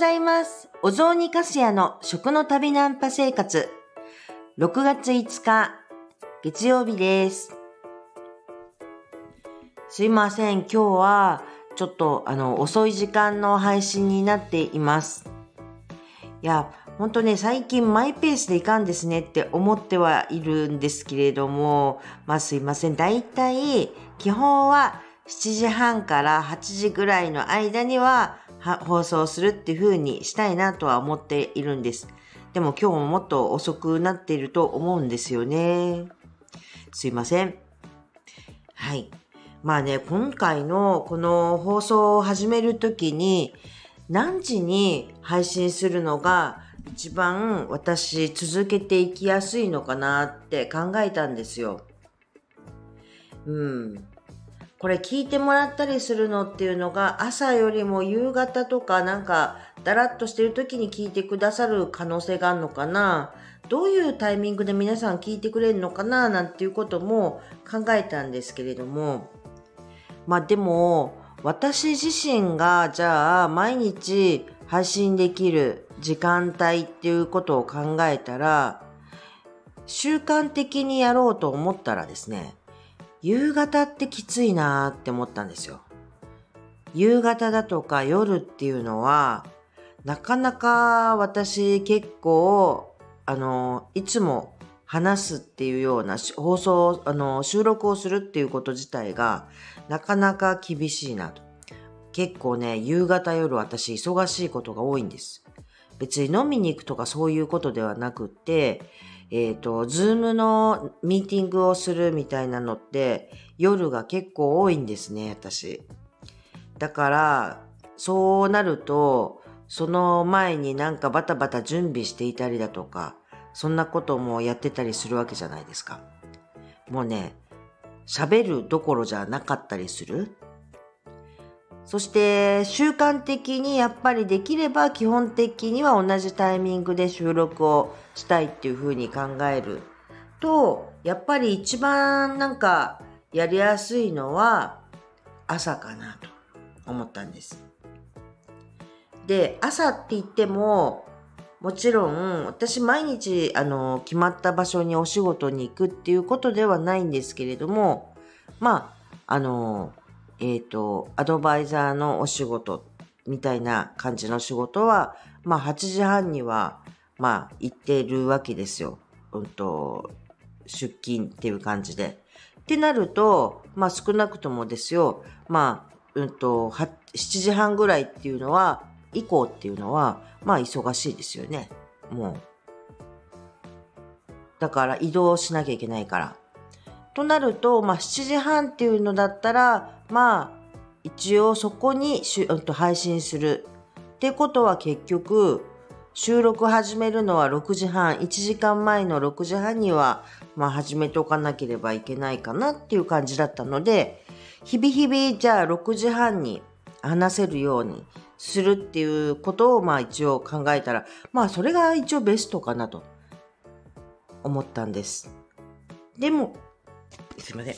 ざいます。お雑煮かすやの食の旅ナンパ生活。6月5日、月曜日です。すいません。今日は、ちょっと、あの、遅い時間の配信になっています。いや、ほんとね、最近マイペースでいかんですねって思ってはいるんですけれども、まあすいません。だいたい、基本は7時半から8時ぐらいの間にはは放送するっていう風にしたいなとは思っているんです。でも今日ももっと遅くなっていると思うんですよね。すいません。はい。まあね、今回のこの放送を始めるときに、何時に配信するのが一番私続けていきやすいのかなって考えたんですよ。うん。これ聞いてもらったりするのっていうのが朝よりも夕方とかなんかだらっとしてる時に聞いてくださる可能性があるのかな。どういうタイミングで皆さん聞いてくれるのかななんていうことも考えたんですけれども。まあでも私自身がじゃあ毎日配信できる時間帯っていうことを考えたら習慣的にやろうと思ったらですね夕方ってきついなーって思ったんですよ。夕方だとか夜っていうのは、なかなか私結構、あの、いつも話すっていうような放送、あの、収録をするっていうこと自体が、なかなか厳しいなと。結構ね、夕方夜私忙しいことが多いんです。別に飲みに行くとかそういうことではなくって、えっ、と、ズームのミーティングをするみたいなのって夜が結構多いんですね、私。だから、そうなると、その前になんかバタバタ準備していたりだとか、そんなこともやってたりするわけじゃないですか。もうね、喋るどころじゃなかったりする。そして習慣的にやっぱりできれば基本的には同じタイミングで収録をしたいっていうふうに考えるとやっぱり一番なんかやりやすいのは朝かなと思ったんです。で朝って言ってももちろん私毎日あの決まった場所にお仕事に行くっていうことではないんですけれどもまああのえっ、と、アドバイザーのお仕事みたいな感じの仕事は、まあ8時半には、まあ行ってるわけですよ。うんと、出勤っていう感じで。ってなると、まあ少なくともですよ、まあ、うんと、7時半ぐらいっていうのは、以降っていうのは、まあ忙しいですよね。もう。だから移動しなきゃいけないから。となると、まあ、7時半っていうのだったら、まあ、一応そこにしゅ、と配信する。ってことは結局、収録始めるのは6時半、1時間前の6時半には、まあ、始めておかなければいけないかなっていう感じだったので、日々日々、じゃあ6時半に話せるようにするっていうことを、まあ一応考えたら、まあそれが一応ベストかなと思ったんです。でも、すいません。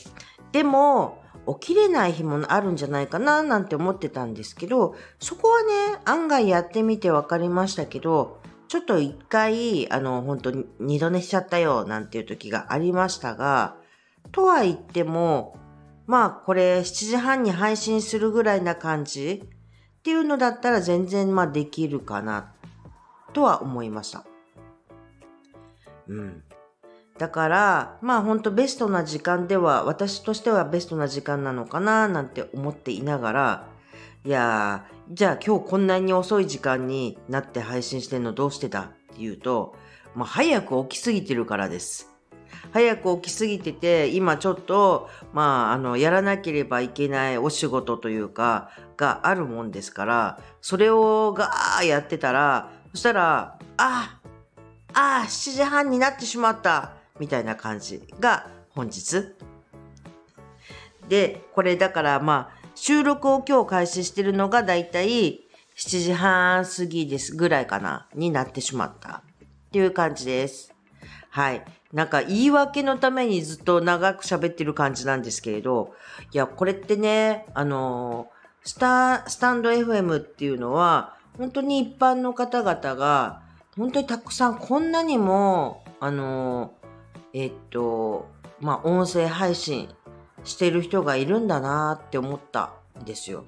でも、起きれない日もあるんじゃないかななんて思ってたんですけど、そこはね、案外やってみて分かりましたけど、ちょっと一回、あの、本当に二度寝しちゃったよなんていう時がありましたが、とは言っても、まあこれ7時半に配信するぐらいな感じっていうのだったら全然まあできるかなとは思いました。うん。だから、まあ本当ベストな時間では、私としてはベストな時間なのかななんて思っていながら、いやー、じゃあ今日こんなに遅い時間になって配信してんのどうしてだっていうと、まあ早く起きすぎてるからです。早く起きすぎてて、今ちょっと、まあ、あの、やらなければいけないお仕事というか、があるもんですから、それをガーやってたら、そしたら、ああ、7時半になってしまったみたいな感じが本日。で、これだからまあ、収録を今日開始してるのがだいたい7時半過ぎですぐらいかな、になってしまったっていう感じです。はい。なんか言い訳のためにずっと長く喋ってる感じなんですけれど、いや、これってね、あの、スタ、スタンド FM っていうのは、本当に一般の方々が、本当にたくさんこんなにも、あの、えっと、まあ、音声配信してる人がいるんだなって思ったんですよ。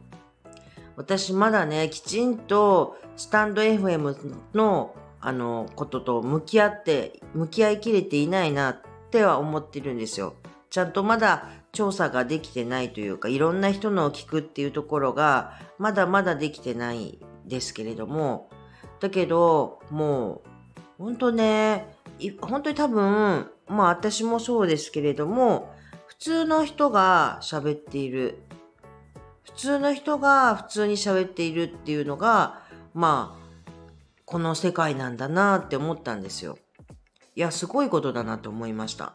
私まだね、きちんとスタンド FM のあのことと向き合って、向き合いきれていないなっては思ってるんですよ。ちゃんとまだ調査ができてないというか、いろんな人のを聞くっていうところが、まだまだできてないですけれども、だけど、もう、本当ね、本当に多分、まあ私もそうですけれども、普通の人が喋っている。普通の人が普通に喋っているっていうのが、まあ、この世界なんだなって思ったんですよ。いや、すごいことだなと思いました。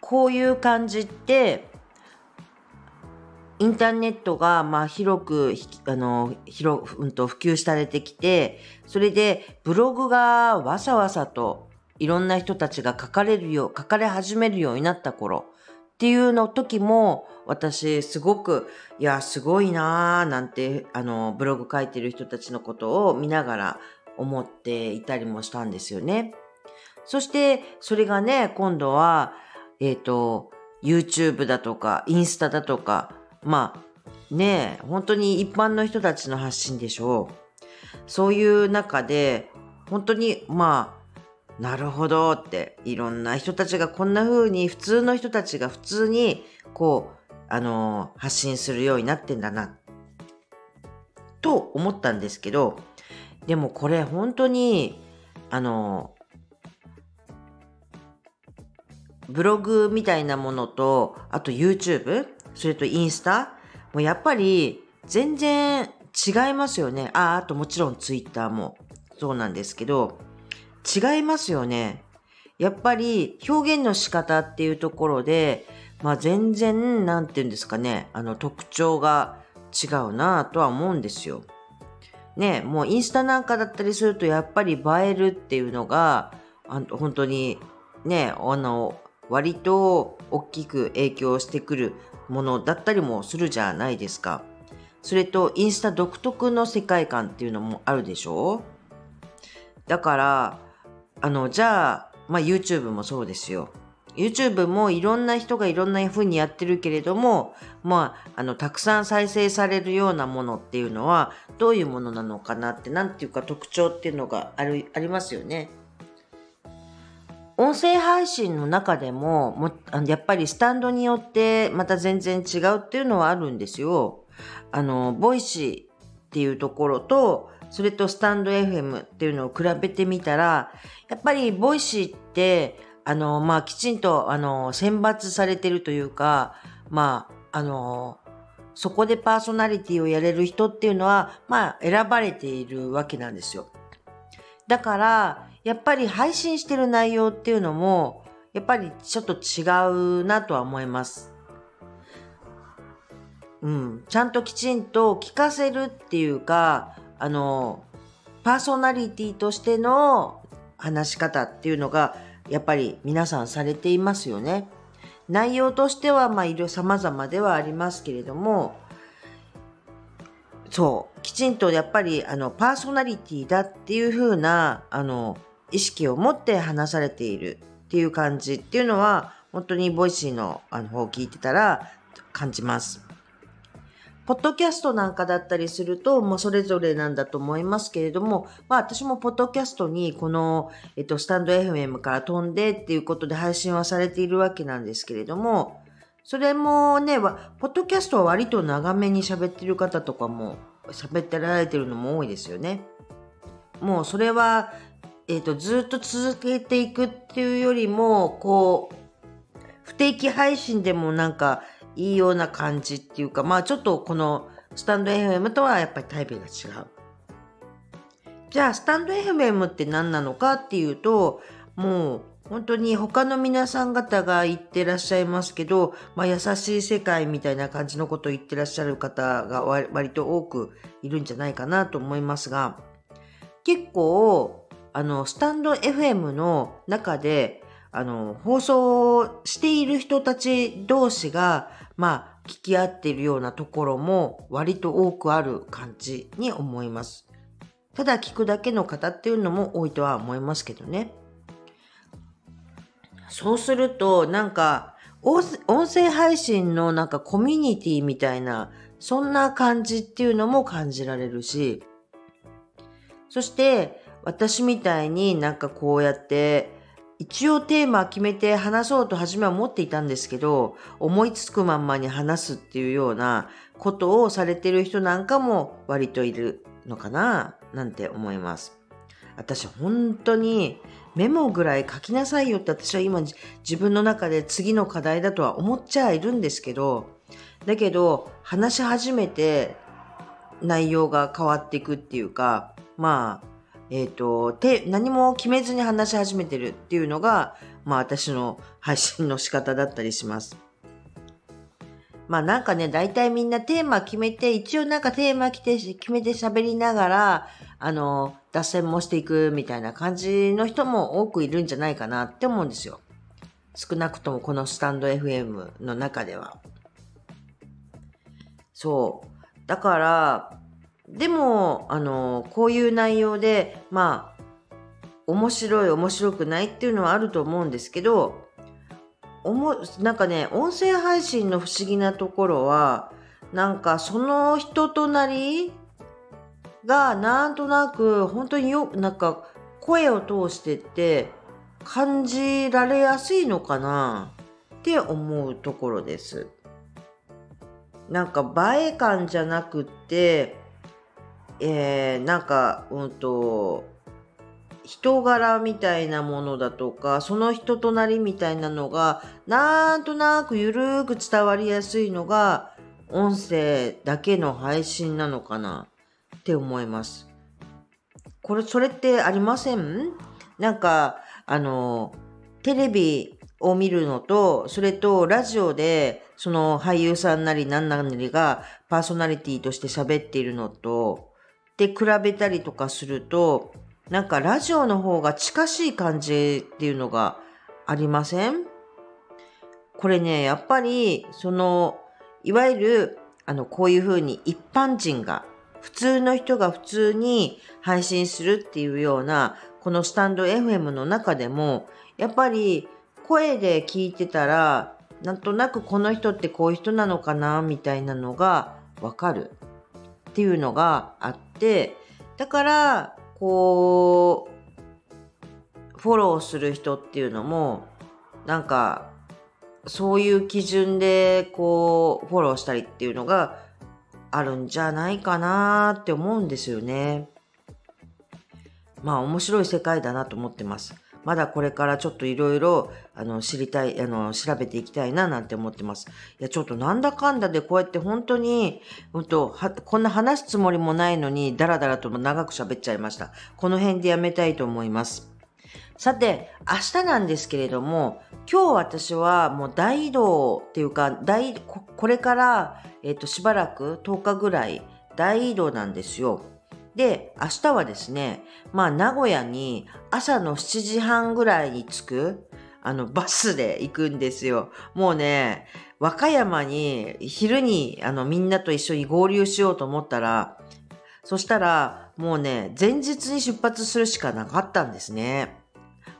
こういう感じって、インターネットがまあ広くあの広、うんと普及されてきて、それでブログがわさわさといろんな人たちが書かれるよう、書かれ始めるようになった頃っていうの時も私すごく、いや、すごいなーなんて、あの、ブログ書いてる人たちのことを見ながら思っていたりもしたんですよね。そしてそれがね、今度は、えっ、ー、と、YouTube だとか、インスタだとか、まあ、ねえ、本当に一般の人たちの発信でしょう。そういう中で、本当に、まあ、なるほどって、いろんな人たちがこんな風に、普通の人たちが普通に、こう、あの、発信するようになってんだな、と思ったんですけど、でもこれ本当に、あの、ブログみたいなものと、あと YouTube、それとインスタ、もうやっぱり全然違いますよね。あ、あともちろん Twitter もそうなんですけど、違いますよね。やっぱり表現の仕方っていうところで、まあ全然、なんて言うんですかね、あの特徴が違うなとは思うんですよ。ね、もうインスタなんかだったりするとやっぱり映えるっていうのが、あの本当にね、あの、割と大きく影響してくるものだったりもするじゃないですか。それとインスタ独特の世界観っていうのもあるでしょだから、あの、じゃあ、まあ YouTube もそうですよ。YouTube もいろんな人がいろんな風にやってるけれども、まあ、あの、たくさん再生されるようなものっていうのは、どういうものなのかなって、なんていうか特徴っていうのがある、ありますよね。音声配信の中でも、もやっぱりスタンドによってまた全然違うっていうのはあるんですよ。あの、ボイシーっていうところと、それとスタンド FM っていうのを比べてみたら、やっぱりボイシーって、あの、まあ、きちんと、あの、選抜されてるというか、まあ、あの、そこでパーソナリティをやれる人っていうのは、まあ、選ばれているわけなんですよ。だから、やっぱり配信してる内容っていうのも、やっぱりちょっと違うなとは思います。うん。ちゃんときちんと聞かせるっていうか、あの、パーソナリティとしての話し方っていうのが、やっぱり皆さんされていますよね。内容としては、まあ、いろ様々ではありますけれども、そう、きちんとやっぱり、あの、パーソナリティだっていう風な、あの、意識を持って話されているっていう感じっていうのは、本当にボイシーのあの方を聞いてたら感じます。ポッドキャストなんかだったりすると、もうそれぞれなんだと思いますけれども、まあ私もポッドキャストにこの、えっと、スタンド FM から飛んでっていうことで配信はされているわけなんですけれども、それもね、ポッドキャストは割と長めに喋ってる方とかも喋ってられてるのも多いですよね。もうそれは、えっ、と、ずっと続けていくっていうよりも、こう、不定期配信でもなんかいいような感じっていうか、まあちょっとこのスタンド FM とはやっぱりタイプが違う。じゃあ、スタンド FM って何なのかっていうと、もう本当に他の皆さん方が言ってらっしゃいますけど、まあ、優しい世界みたいな感じのことを言ってらっしゃる方が割と多くいるんじゃないかなと思いますが、結構、あの、スタンド FM の中で、あの、放送している人たち同士が、まあ、聞き合っているようなところも割と多くある感じに思います。ただ聞くだけの方っていうのも多いとは思いますけどね。そうすると、なんか、音声配信のなんかコミュニティみたいな、そんな感じっていうのも感じられるし、そして私みたいになんかこうやって一応テーマ決めて話そうと初めは思っていたんですけど、思いつくまんまに話すっていうようなことをされてる人なんかも割といるのかななんて思います。私本当にメモぐらい書きなさいよって私は今自分の中で次の課題だとは思っちゃいるんですけど、だけど話し始めて内容が変わっていくっていうか、まあ、えっ、ー、と、て、何も決めずに話し始めてるっていうのが、まあ私の配信の仕方だったりします。まあなんかね、大体みんなテーマ決めて、一応なんかテーマ決めて喋りながら、あの、脱線もしていくみたいな感じの人も多くいるんじゃないかなって思うんですよ。少なくともこのスタンド FM の中では。そう。だから、でも、あの、こういう内容で、まあ、面白い、面白くないっていうのはあると思うんですけど、おも、なんかね、音声配信の不思議なところは、なんかその人となりがなんとなく本当によ、なんか声を通してって感じられやすいのかなって思うところです。なんか映え感じゃなくって、えー、なんか、うんと、人柄みたいなものだとか、その人となりみたいなのが、なんとなくゆるーく伝わりやすいのが、音声だけの配信なのかなって思います。これ、それってありません？なんか、あの、テレビを見るのと、それとラジオで、その俳優さんなり何なりがパーソナリティとして喋っているのと、で比べたりとかすると、なんかラジオの方が近しい感じっていうのがありません？これね、やっぱり、その、いわゆる、あの、こういうふうに一般人が、普通の人が普通に配信するっていうような、このスタンド FM の中でも、やっぱり声で聞いてたら、なんとなくこの人ってこういう人なのかな、みたいなのがわかる。っていうのがあって、だから、こう、フォローする人っていうのも、なんか、そういう基準で、こう、フォローしたりっていうのがあるんじゃないかなって思うんですよね。まあ、面白い世界だなと思ってます。まだこれからちょっといろいろ、あの、知りたい、あの、調べていきたいななんて思ってます。いや、ちょっとなんだかんだでこうやって本当に、本当は、こんな話すつもりもないのに、だらだらとも長く喋っちゃいました。この辺でやめたいと思います。さて、明日なんですけれども、今日私はもう大移動っていうか、大、これから、えっ、と、しばらく10日ぐらい大移動なんですよ。で、明日はですね、まあ名古屋に朝の7時半ぐらいに着く、あのバスで行くんですよ。もうね、和歌山に昼にあのみんなと一緒に合流しようと思ったら、そしたらもうね、前日に出発するしかなかったんですね。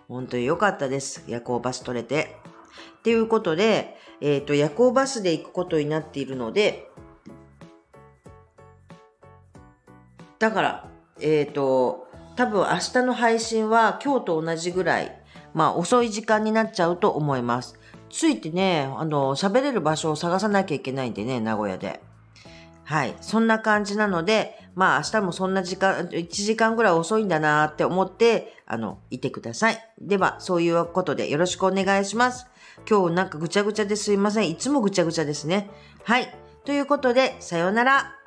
本当に良かったです。夜行バス取れて。っていうことで、えっ、ー、と、夜行バスで行くことになっているので、だから、えっ、ー、と、多分明日の配信は今日と同じぐらい、まあ遅い時間になっちゃうと思います。ついてね、あの、喋れる場所を探さなきゃいけないんでね、名古屋で。はい。そんな感じなので、まあ明日もそんな時間、1時間ぐらい遅いんだなって思って、あの、いてください。では、そういうことでよろしくお願いします。今日なんかぐちゃぐちゃですいません。いつもぐちゃぐちゃですね。はい。ということで、さようなら。